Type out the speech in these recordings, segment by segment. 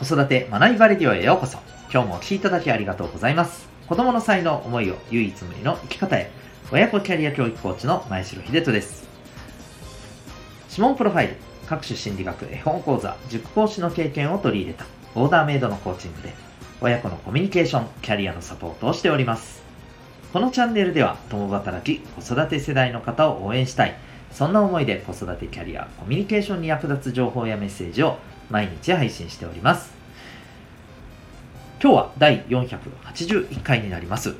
子育て学びバレディオへようこそ。今日もお聴きいただきありがとうございます。子供の才能、思いを唯一無二の生き方へ。親子キャリア教育コーチの前城秀人です。指紋プロファイル、各種心理学、絵本講座、塾講師の経験を取り入れたオーダーメイドのコーチングで、親子のコミュニケーション、キャリアのサポートをしております。このチャンネルでは、共働き、子育て世代の方を応援したい、そんな思いで子育てキャリア、コミュニケーションに役立つ情報やメッセージを毎日配信しております。今日は第481回になります。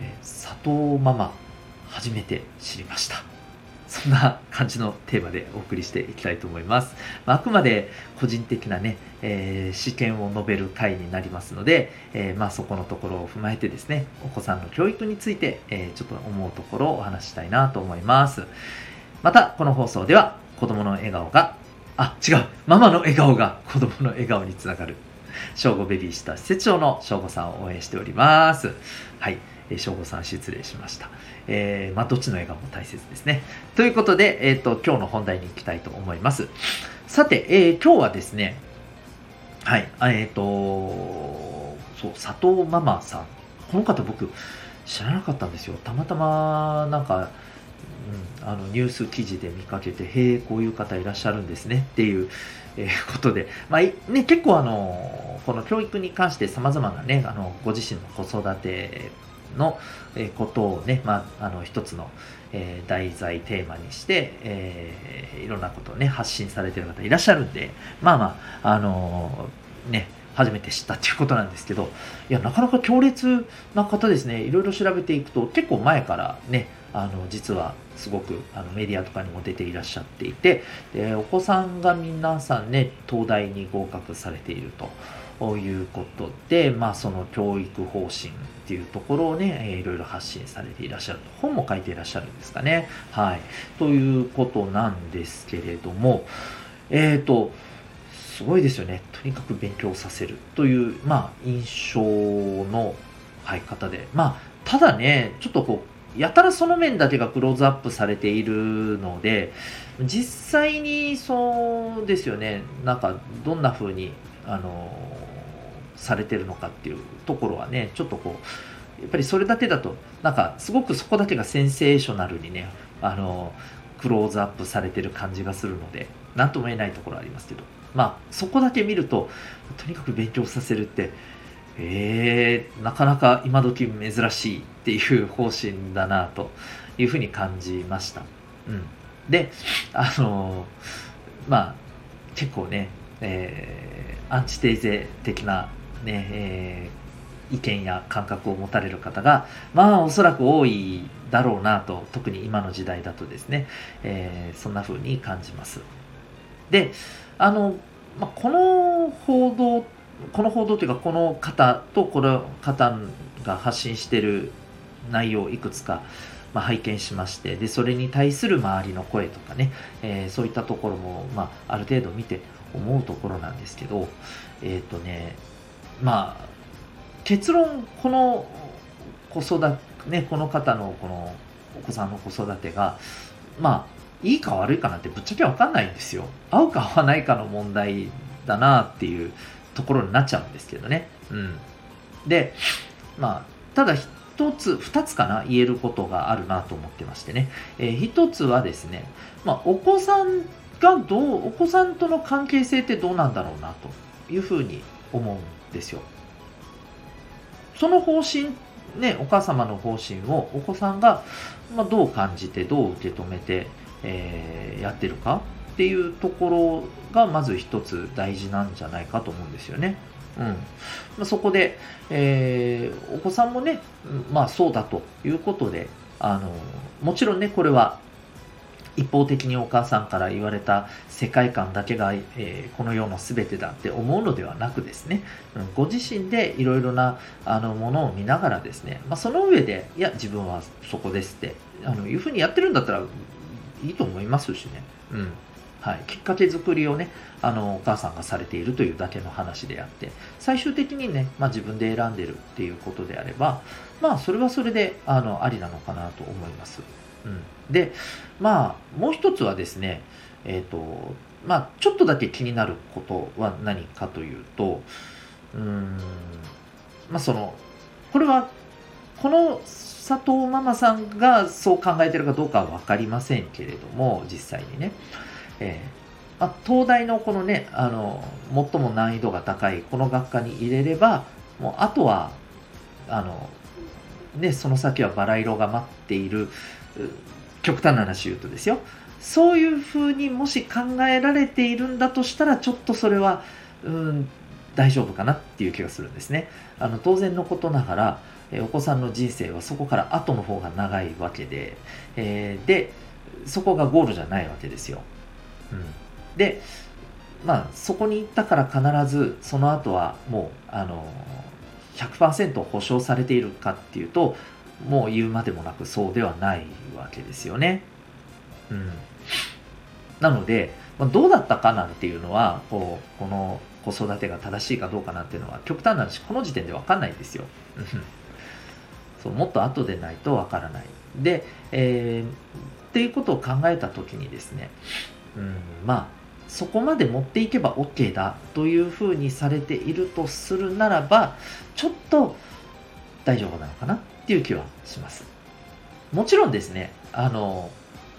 え佐藤ママ、初めて知りました。そんな感じのテーマでお送りしていきたいと思います。まあくまで個人的なね、えー、試験を述べる回になりますので、えー、まあ、そこのところを踏まえてですね、お子さんの教育について、えー、ちょっと思うところをお話したいなと思います。また、この放送では子供の笑顔があ、違う。ママの笑顔が子供の笑顔につながる。正午ベビーシッター施設長の正午さんを応援しております。はい。えー、正午さん失礼しました。えー、まあ、どっちの笑顔も大切ですね。ということで、えっ、ー、と、今日の本題に行きたいと思います。さて、えー、今日はですね、はい、えっ、と、そう、佐藤ママさん。この方僕、知らなかったんですよ。たまたま、なんか、うん、あのニュース記事で見かけて、へえ、こういう方いらっしゃるんですねっていう、えー、ことで、まあね、結構あの、この教育に関して様々なね、あのご自身の子育てのことをね、まあ、あの一つの、えー、題材テーマにして、えー、いろんなことをね、発信されてる方いらっしゃるんで、まあまあ、あのー、ね、初めて知ったっていうことなんですけど、いや、なかなか強烈な方ですね。いろいろ調べていくと、結構前からね、あの、実はすごくあのメディアとかにも出ていらっしゃっていて、でお子さんが皆さんね、東大に合格されているということで、まあその教育方針っていうところをね、いろいろ発信されていらっしゃると。本も書いていらっしゃるんですかね。はい。ということなんですけれども、えっ、ー、と、すごいですよね。とにかく勉強させるという、まあ、印象の、はい、方で。まあ、ただね、ちょっとこう、やたらその面だけがクローズアップされているので、実際にそうですよね、なんかどんな風に、あの、されてるのかっていうところはね、ちょっとこう、やっぱりそれだけだと、なんかすごくそこだけがセンセーショナルにね、あの、クローズアップされてる感じがするので、なんとも言えないところありますけど。まあ、そこだけ見ると、とにかく勉強させるって、えー、なかなか今時珍しいっていう方針だなというふうに感じました。うん。で、あのー、まあ、結構ね、えー、アンチテーゼ的なね、えー、意見や感覚を持たれる方が、まあ、おそらく多いだろうなと、特に今の時代だとですね、えー、そんな風に感じます。で、あの、まあ、この報道、この報道というか、この方とこの方が発信している内容をいくつか、まあ、拝見しまして、で、それに対する周りの声とかね、えー、そういったところも、まあ、ある程度見て思うところなんですけど、えっ、ー、とね、まあ、結論、この子育て、ね、この方のこのお子さんの子育てが、まあ、いいか悪いかなんてぶっちゃけわかんないんですよ。合うか合わないかの問題だなっていうところになっちゃうんですけどね。うん。で、まあ、ただ一つ、二つかな、言えることがあるなと思ってましてね。えー、一つはですね、まあ、お子さんがどう、お子さんとの関係性ってどうなんだろうなというふうに思うんですよ。その方針ね、お母様の方針をお子さんが、まあ、どう感じて、どう受け止めて、えー、やってるかっていうところがまず一つ大事なんじゃないかと思うんですよね。うんまあ、そこで、えー、お子さんもね、まあそうだということで、あの、もちろんね、これは一方的にお母さんから言われた世界観だけが、えー、この世の全てだって思うのではなくですね、うん、ご自身でいろいろなあのものを見ながらですね、まあ、その上で、いや、自分はそこですって、あのいうふうにやってるんだったら、いいと思いますしね。うん。はい。きっかけ作りをね、あの、お母さんがされているというだけの話であって、最終的にね、まあ自分で選んでるっていうことであれば、まあそれはそれで、あの、ありなのかなと思います。うん。で、まあ、もう一つはですね、えっ、ー、と、まあ、ちょっとだけ気になることは何かというと、うん、まあ、その、これは、この佐藤ママさんがそう考えてるかどうかは分かりませんけれども、実際にね。えーまあ、東大のこのね、あの、最も難易度が高いこの学科に入れれば、もうあとは、あの、ね、その先はバラ色が待っている、極端な話言うとですよ。そういうふうにもし考えられているんだとしたら、ちょっとそれは、うん、大丈夫かなっていう気がするんですね。あの当然のことながら、えお子さんの人生はそこから後の方が長いわけで、えー、で、そこがゴールじゃないわけですよ。うん、で、まあ、そこに行ったから必ずその後はもう、あの100%保証されているかっていうと、もう言うまでもなくそうではないわけですよね。うん。なので、まあ、どうだったかなんていうのは、こう、この子育てが正しいかどうかなんていうのは極端な話、この時点でわかんないんですよ。そうもっと後でないとわからない。で、えー、っていうことを考えたときにですね、うん、まあ、そこまで持っていけば OK だというふうにされているとするならば、ちょっと大丈夫なのかなっていう気はします。もちろんですね、あの、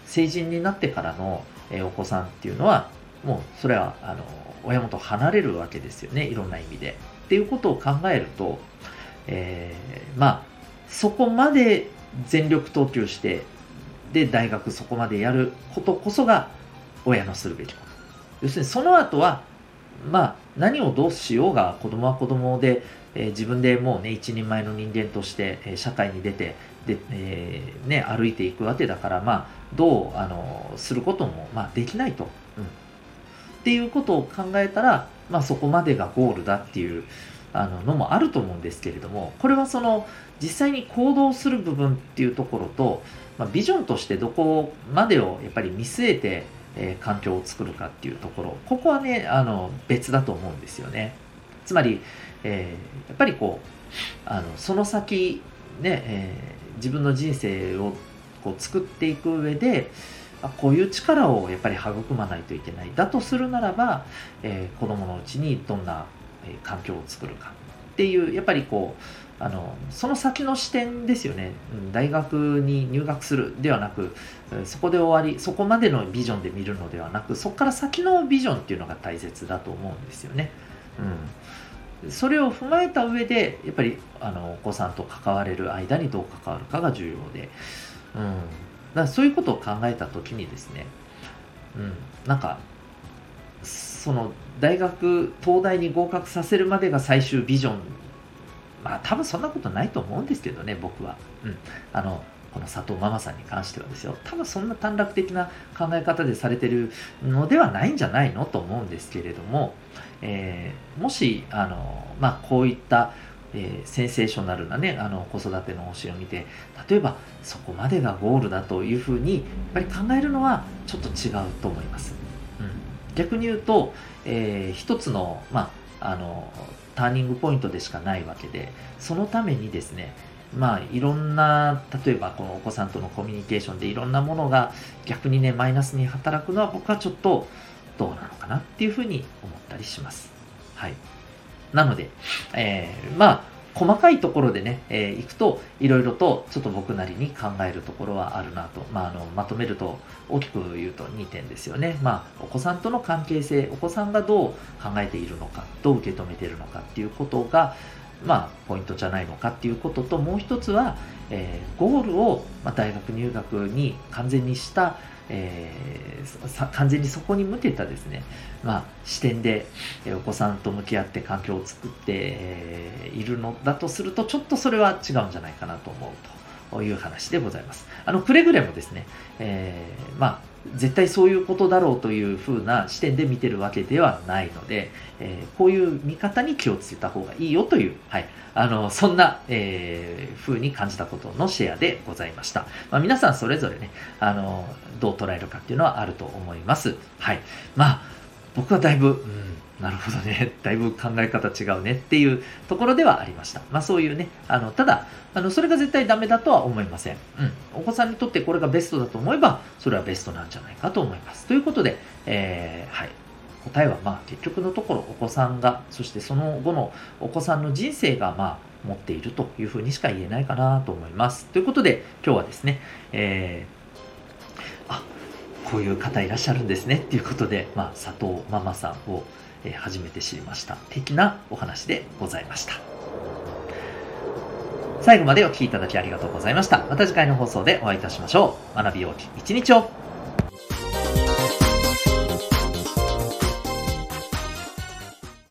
成人になってからの、お子さんっていうのは、もうそれは、あの、親元離れるわけですよね、いろんな意味で。っていうことを考えると、えー、まあ、そこまで全力投球して、で、大学そこまでやることこそが親のするべきこと。要するにその後は、まあ、何をどうしようが子供は子供で、えー、自分でもうね、一人前の人間として、えー、社会に出て、で、えー、ね、歩いていくわけだから、まあ、どう、あの、することも、まあ、できないと。うん。っていうことを考えたら、まあ、そこまでがゴールだっていうあののもあると思うんですけれども、これはその実際に行動する部分っていうところと、まあ、ビジョンとしてどこまでをやっぱり見据えて、えー、環境を作るかっていうところ、ここはね、あの別だと思うんですよね。つまり、えー、やっぱりこう、あのその先、ね、えー、自分の人生をこう作っていく上で、こういう力をやっぱり育まないといけない。だとするならば、えー、子供のうちにどんなえ環境を作るかっていうやっぱりこうあのその先の視点ですよね、うん、大学に入学するではなくそこで終わりそこまでのビジョンで見るのではなくそこから先のビジョンっていうのが大切だと思うんですよね。うん、それを踏まえた上でやっぱりあのお子さんと関われる間にどう関わるかが重要で、うん、だからそういうことを考えた時にですね、うん、なんかその大学東大に合格させるまでが最終ビジョン。まあ多分そんなことないと思うんですけどね僕は、うん、あのこの佐藤ママさんに関してはですよ。多分そんな短絡的な考え方でされてるのではないんじゃないのと思うんですけれども、えー、もしあの、まあ、こういったえー、センセーショナルなね、あの子育ての方針を見て、例えばそこまでがゴールだというふうに、やっぱり考えるのはちょっと違うと思います。逆に言うと、えー、一つの,、まあ、あのターニングポイントでしかないわけでそのためにですねまあいろんな例えばこのお子さんとのコミュニケーションでいろんなものが逆にねマイナスに働くのは僕はちょっとどうなのかなっていうふうに思ったりします。はい。なので、えー、まあ細かいところでね、えー、行くと、いろいろとちょっと僕なりに考えるところはあるなと。まあ、あの、まとめると、大きく言うと2点ですよね。まあ、お子さんとの関係性、お子さんがどう考えているのか、どう受け止めているのかっていうことが、まあ、ポイントじゃないのかっていうことと、もう一つは、えー、ゴールを、まあ、大学入学に完全にした、えー、完全にそこに向けたですね、まあ、視点で、えお子さんと向き合って環境を作って、えいるのだとすると、ちょっとそれは違うんじゃないかなと思うという話でございます。あの、くれぐれもですね、えー、まあ、絶対そういうことだろうというふうな視点で見てるわけではないので、えー、こういう見方に気をつけた方がいいよという、はい、あの、そんな、えー、風に感じたことのシェアでございました。まあ、皆さんそれぞれね、あの、どう捉えるかっていうのはあると思います。はい。まあ、僕はだいぶ、うん、なるほどね、だいぶ考え方違うねっていうところではありました。まあそういうね、あの、ただ、あの、それが絶対ダメだとは思いません。うん。お子さんにとってこれがベストだと思えば、それはベストなんじゃないかと思います。ということで、えー、はい。答えはまあ結局のところお子さんが、そしてその後のお子さんの人生がまあ持っているというふうにしか言えないかなと思います。ということで今日はですね、えー、あ、こういう方いらっしゃるんですねっていうことで、まあ佐藤ママさんをえ初めて知りました的なお話でございました。最後までお聴きいただきありがとうございました。また次回の放送でお会いいたしましょう。学びようき一日を